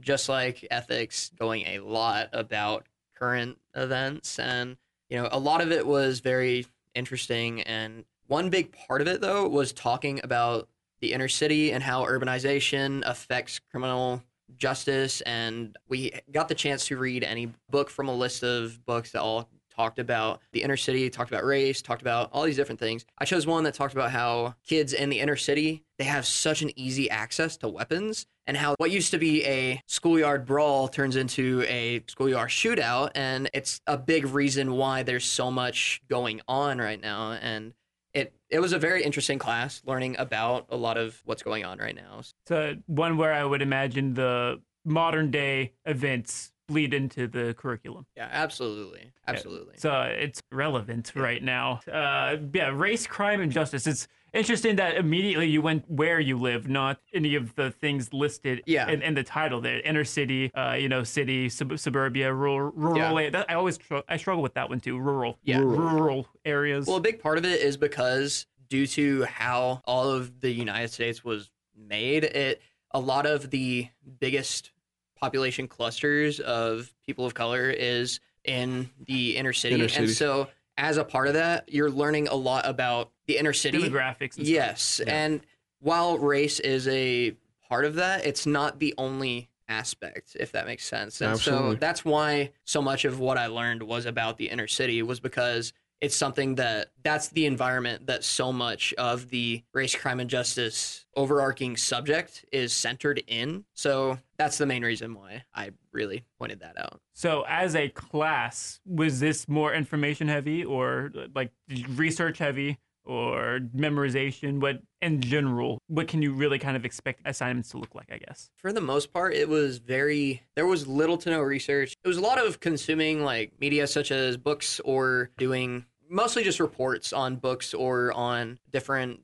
just like ethics, going a lot about current events. And, you know, a lot of it was very interesting. And one big part of it, though, was talking about the inner city and how urbanization affects criminal justice. And we got the chance to read any book from a list of books that all talked about the inner city, talked about race, talked about all these different things. I chose one that talked about how kids in the inner city, they have such an easy access to weapons and how what used to be a schoolyard brawl turns into a schoolyard shootout and it's a big reason why there's so much going on right now and it it was a very interesting class learning about a lot of what's going on right now. So one where I would imagine the modern day events bleed into the curriculum. Yeah, absolutely. Absolutely. So it's relevant right now. Uh, yeah, race, crime, and justice. It's interesting that immediately you went where you live, not any of the things listed Yeah. in, in the title there. Inner city, uh, you know, city, sub- suburbia, rural, rural. Yeah. That, I always str- I struggle with that one too. Rural, Yeah. rural, areas. Well, a big part of it is because due to how all of the United States was made, it a lot of the biggest population clusters of people of color is in the inner city. Inner And so as a part of that, you're learning a lot about the inner city. demographics. And stuff. Yes. And while race is a part of that, it's not the only aspect, if that makes sense. And Absolutely. so that's why so much of what I learned was about the inner city was because it's something that that's the environment that so much of the race, crime, and justice overarching subject is centered in. So that's the main reason why I really pointed that out. So, as a class, was this more information heavy or like research heavy or memorization? What, in general, what can you really kind of expect assignments to look like? I guess. for the most part it was very there was little to no research it was a lot of consuming like media such as books or doing mostly just reports on books or on different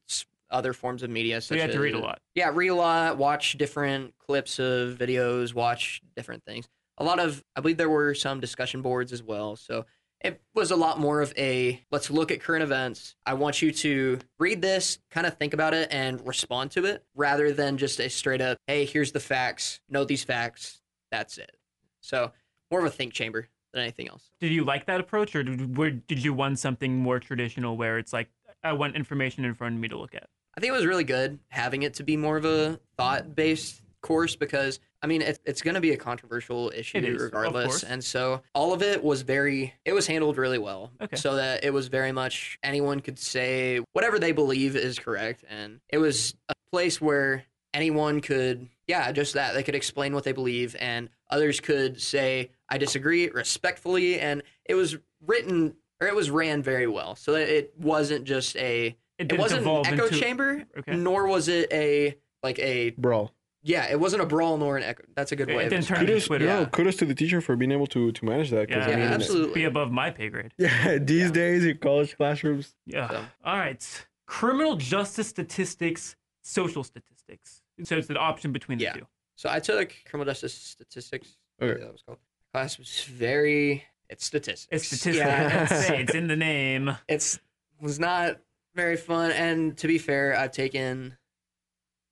other forms of media So you had to read a lot. yeah read a lot watch different clips of videos watch different things a lot of i believe there were some discussion boards as well so it was a lot more of a let's look at current events i want you to read this kind of think about it and respond to it rather than just a straight up hey here's the facts know these facts that's it so more of a think chamber than anything else. Did you like that approach, or did, did you want something more traditional where it's like I want information in front of me to look at? I think it was really good having it to be more of a thought based course because I mean it, it's going to be a controversial issue It is, of regardless, and so all of it was very it was handled really well, Okay. so that it was very much anyone could say whatever they believe is correct, and it was a place where anyone could yeah just that they could explain what they believe, and others could say I disagree respectfully, and it was written or it was ran very well, so that it wasn't just a It, it wasn't an echo into chamber, Okay. nor was it a like a Brawl. Yeah. It wasn't a brawl nor an echo. That's a good It way. of didn't turn describing into Kudos, Twitter. no, Yeah. kudos to the teacher for being able to to manage that. Yeah, I Yeah, mean, absolutely. Be above my pay grade. Yeah, these Yeah. days in college classrooms. Yeah. So- All right. Criminal justice statistics, social statistics. So it's an option between the Yeah. two. So I took criminal justice statistics. Okay. That was called. Class was very. It's statistics. It's statistics. Yeah, Let's it's in the name. it's was not very fun. And to be fair, I've taken,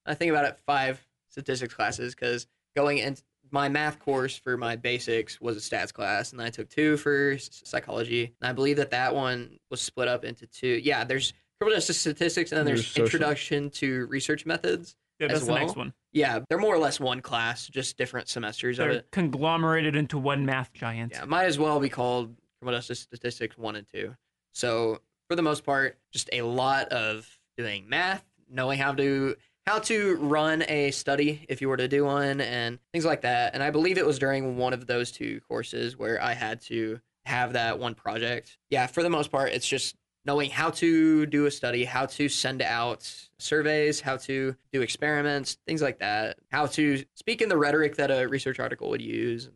I think about it, five statistics classes because going in my math course for my basics was a stats class, and I took two for psychology. And I believe that that one was split up into two. Yeah, there's criminal justice statistics, and then there's, There's introduction to research methods. Yeah, As that's the next well? one. Yeah, they're more or less one class, just different semesters of They're it. conglomerated into one math giant. Yeah, might as well be called criminal justice statistics one and two. So for the most part, just a lot of doing math, knowing how to how to run a study if you were to do one, and things like that. And I believe it was during one of those two courses where I had to have that one project. Yeah, for the most part, it's just knowing how to do a study, how to send out surveys, how to do experiments, things like that, how to speak in the rhetoric that a research article would use.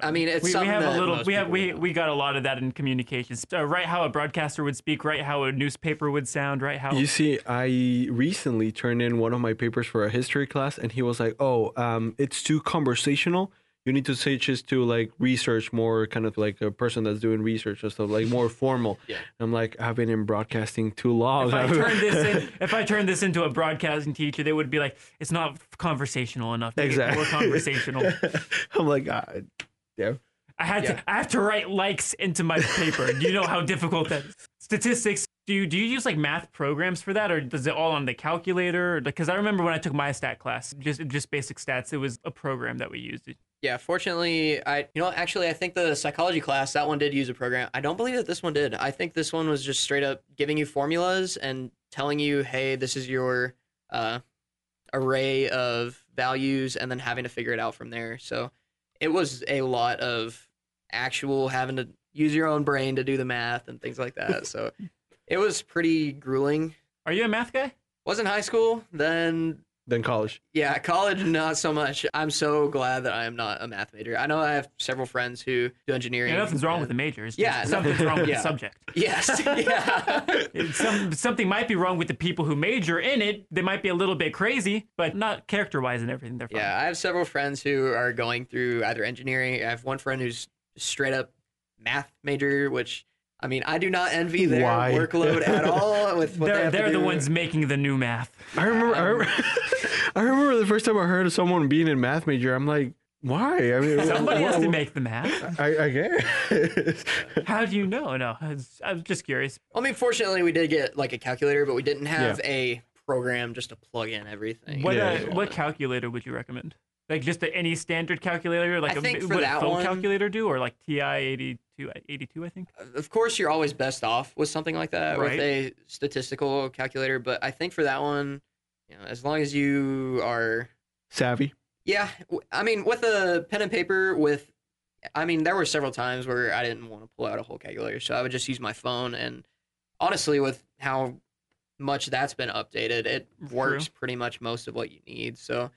I mean, it's we, we something have a little we have we, we got a lot of that in communications uh, right how a broadcaster would speak right how a newspaper would sound right how You see, I recently turned in one of my papers for a history class, and he was like, "Oh, um, it's too conversational. You need to say just to like research more, kind of like a person that's doing research and stuff, like more formal." Yeah. I'm like, I've been in broadcasting too long. if I turn this in, if I turn this into a broadcasting teacher, they would be like, "It's not conversational enough. Make it exactly more conversational." I'm like, ah, yeah. I had Yeah. to I have to write likes into my paper. Do you know how difficult that is? Statistics. Do you do you use like math programs for that, or does it all on the calculator? Because I remember when I took my stat class, just just basic stats, it was a program that we used. Yeah, fortunately, I you know actually I think the psychology class that one did use a program. I don't believe that this one did. I think this one was just straight up giving you formulas and telling you, hey, this is your uh, array of values, and then having to figure it out from there. So it was a lot of actual having to use your own brain to do the math and things like that. So it was pretty grueling. Are you a math guy? Was in high school, then Then college. yeah, college not so much. I'm so glad that I am not a math major. I know I have several friends who do engineering. Yeah, nothing's wrong with the majors. Yeah, just something's wrong with yeah. the subject. Yes, yeah, Some something might be wrong with the people who major in it. They might be a little bit crazy, but not character wise and everything. They're fine. yeah. I have several friends who are going through either engineering. I have one friend who's straight up math major, which I mean, I do not envy their Why? workload at all. With what they they're have they're the ones making the new math. I remember. I remember, I remember the first time I heard of someone being in math major. I'm like, why? I mean, Somebody has wha- to make the math. I, I guess. How do you know? No, I was, I was just curious. I mean, fortunately, we did get like a calculator, but we didn't have a program just to plug in everything. What Yeah, uh, what calculator would you recommend? Like just a, any standard calculator, like I a, think for would a that phone one- calculator do, or like TI 82, 82 I think. Uh, of course you're always best off with something like that Right. with a statistical calculator but i think for that one you know as long as you are Savvy. yeah I mean with a pen and paper with i mean there were several times where i didn't want to pull out a whole calculator so i would just use my phone and honestly with how much that's been updated it works pretty much most of what you need so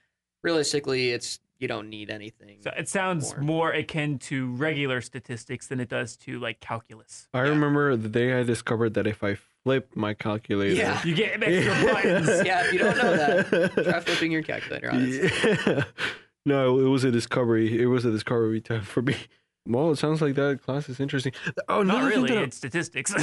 realistically it's you don't need anything So it sounds More. more akin to regular statistics than it does to like calculus. I Yeah. remember the day I discovered that if I flip my calculator. Yeah. You get extra points. yeah if you don't know that try flipping your calculator on Yeah. No, it was a discovery. It was a discovery time for me. Well, it sounds like that class is interesting. Oh, Not really. that It's statistics.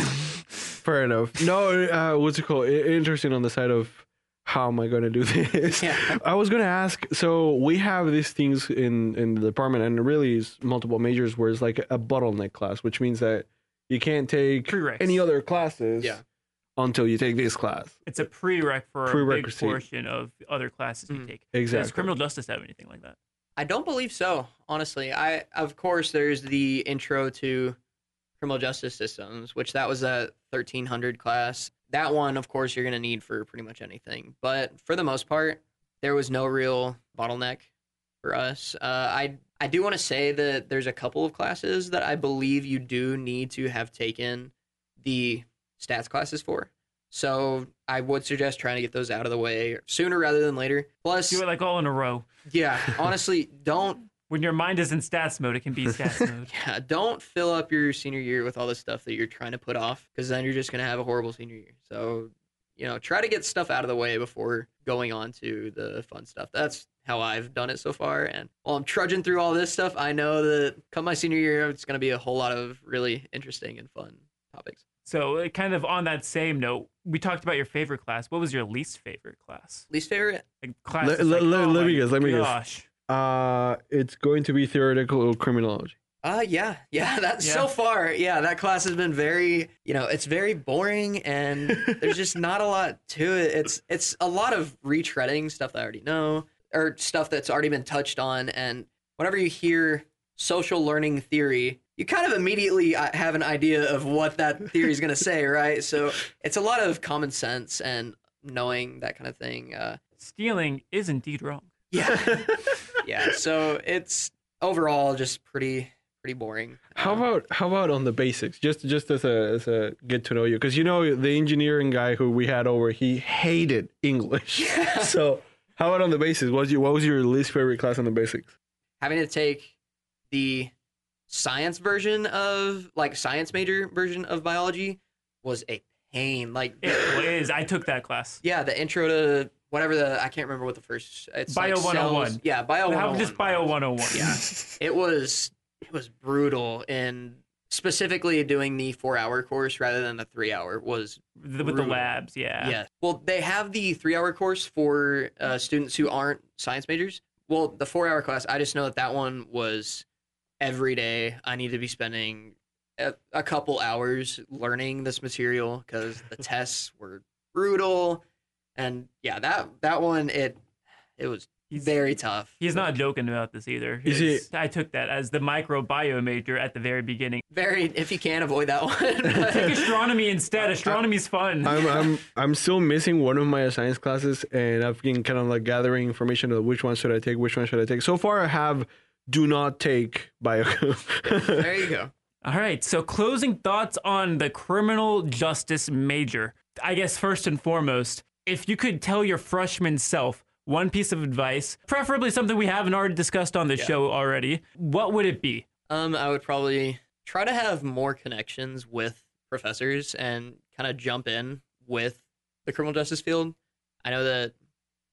Fair enough. No, uh, what's it called? Interesting on the side of how am I going to do this? Yeah. I was going to ask. So we have these things in in the department, and it really is multiple majors, where it's like a bottleneck class, which means that you can't take Prereqs. any other classes Yeah. until you take this class. It's a prereq for a big portion of other classes you Mhm. take. Does criminal justice have anything like that? I don't believe so, honestly. I of course there's the intro to criminal justice systems, which that was a 1300 class. That one, of course, you're going to need for pretty much anything. But for the most part, there was no real bottleneck for us. Uh, I I do want to say that there's a couple of classes that I believe you do need to have taken the stats classes for. So I would suggest trying to get those out of the way sooner rather than later. Plus, Do it like all in a row. yeah, honestly, don't When your mind is in stats mode, it can be stats mode. yeah, don't fill up your senior year with all the stuff that you're trying to put off because then you're just going to have a horrible senior year. So, you know, try to get stuff out of the way before going on to the fun stuff. That's how I've done it so far. And while I'm trudging through all this stuff, I know that come my senior year, it's going to be a whole lot of really interesting and fun topics. So, uh, kind of on that same note, we talked about your favorite class. What was your least favorite class? Least favorite? Like class. Let- is like, let- oh let me my guess, let me guess. Gosh. Uh, it's going to be theoretical criminology. Uh yeah, yeah. That's Yeah. so far. Yeah, that class has been very, you know, it's very boring, and there's just not a lot to it. It's it's a lot of retreading stuff that I already know, or stuff that's already been touched on. And whenever you hear social learning theory, you kind of immediately uh, have an idea of what that theory is going to say, right? So it's a lot of common sense and knowing that kind of thing. Uh, Stealing is indeed wrong. yeah, yeah. So it's overall just pretty pretty boring. How Um, about how about on the basics? Just just as a as a get to know you, because you know the engineering guy who we had over, he hated English. so how about on the basics? What was your what was your least favorite class on the basics? having to take the science version of like science major version of biology was a pain. Like It is. I took that class. yeah, the intro to whatever the I can't remember what the first it's Bio like 101. cells- Yeah, bio How 101. just bio 101. Yeah. It was it was brutal and specifically doing the 4-hour course rather than the 3-hour was The- with the labs. Yeah. Yes. Well, they have the three hour course for uh, students who aren't science majors. Well, the four hour class, I just know that that one was every day. I need to be spending a, a couple hours learning this material because the tests were brutal. And yeah, that that one it it was He's- very tough. He's not joking about this either. You see- It's- I took that as the microbiome major at the very beginning. very if you can avoid that one. Take astronomy instead. Astronomy's fun. I'm I'm I'm still missing one of my science classes, and I've been kind of like gathering information of which one should I take, which one should I take. So far, I have do not take bio. there you go. All right. So, closing thoughts on the criminal justice major. I guess first and foremost, if you could tell your freshman self one piece of advice, preferably something we haven't already discussed on the show already, what would it be? Um, I would probably try to have more connections with professors and kind of jump in with the criminal justice field. I know that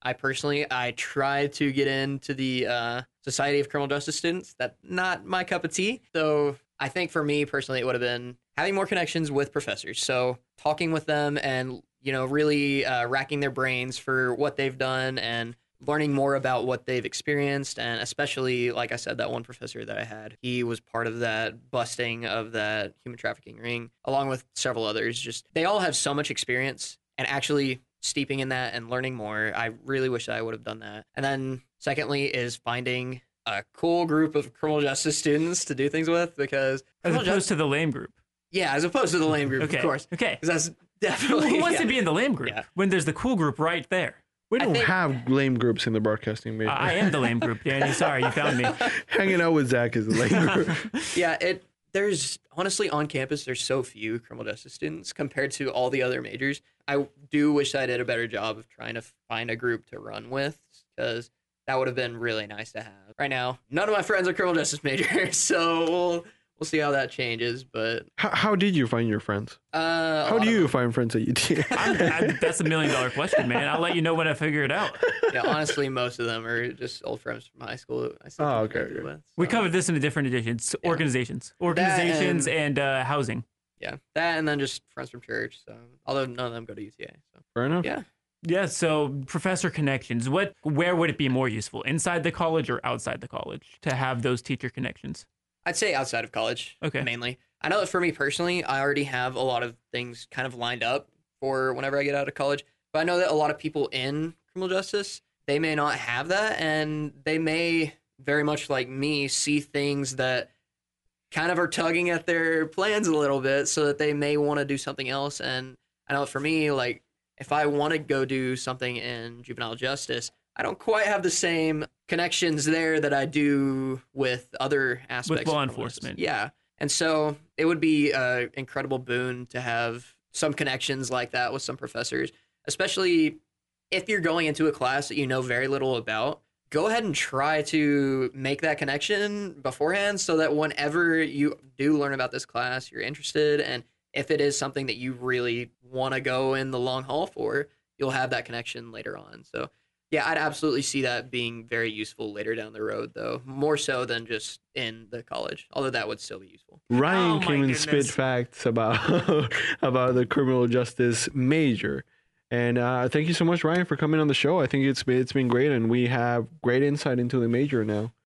I personally I tried to get into the uh, Society of Criminal Justice Students. That's not my cup of tea. So I think for me personally, it would have been having more connections with professors. So talking with them and you know really uh, racking their brains for what they've done and learning more about what they've experienced and especially like i said that one professor that i had he was part of that busting of that human trafficking ring along with several others just they all have so much experience and actually steeping in that and learning more i really wish i would have done that and then secondly is finding a cool group of criminal justice students to do things with because As opposed jus- to the lame group. yeah as opposed to the lame group Okay. of course Okay. 'Cause that's definitely who wants yeah. to be in the lame group Yeah. when there's the cool group right there? we don't think- have lame groups in the broadcasting major. I I am the lame group, Danny. Sorry, you found me. Hanging out with Zach is a lame group. yeah it there's honestly on campus there's so few criminal justice students compared to all the other majors i do wish i did a better job of trying to find a group to run with because that would have been really nice to have right now none of my friends are criminal justice majors so we'll we'll see how that changes but how, how did you find your friends? uh How lot do of- you find friends at UT? I'm, I, that's a million dollar question, man. I'll let you know when I figure it out. yeah honestly most of them are just old friends from high school I still Oh, okay, okay. with, We covered this in a different editions. Yeah. Organizations, organizations, and, uh, housing. yeah that and then just friends from church so although none of them go to uta so Fair enough. Yeah. Yeah, so professor connections. What where would it be more useful? Inside the college or outside the college to have those teacher connections? I'd say outside of college, Okay. mainly. I know that for me personally, I already have a lot of things kind of lined up for whenever I get out of college. But I know that a lot of people in criminal justice, they may not have that, and they may very much like me see things that kind of are tugging at their plans a little bit, so that they may want to do something else. And I know for me, like if I want to go do something in juvenile justice, I don't quite have the same connections there that I do with other aspects with law of criminal justice. enforcement. Yeah. And so it would be an incredible boon to have some connections like that with some professors, especially if you're going into a class that you know very little about. Go ahead and try to make that connection beforehand so that whenever you do learn about this class, you're interested. And if it is something that you really want to go in the long haul for, you'll have that connection later on. So, yeah, I'd absolutely see that being very useful later down the road, though, more so than just in the college, although that would still be useful. Ryan Oh came and spit facts about about the criminal justice major. And uh, thank you so much, Ryan, for coming on the show. I think it's been, it's been great, and we have great insight into the major now.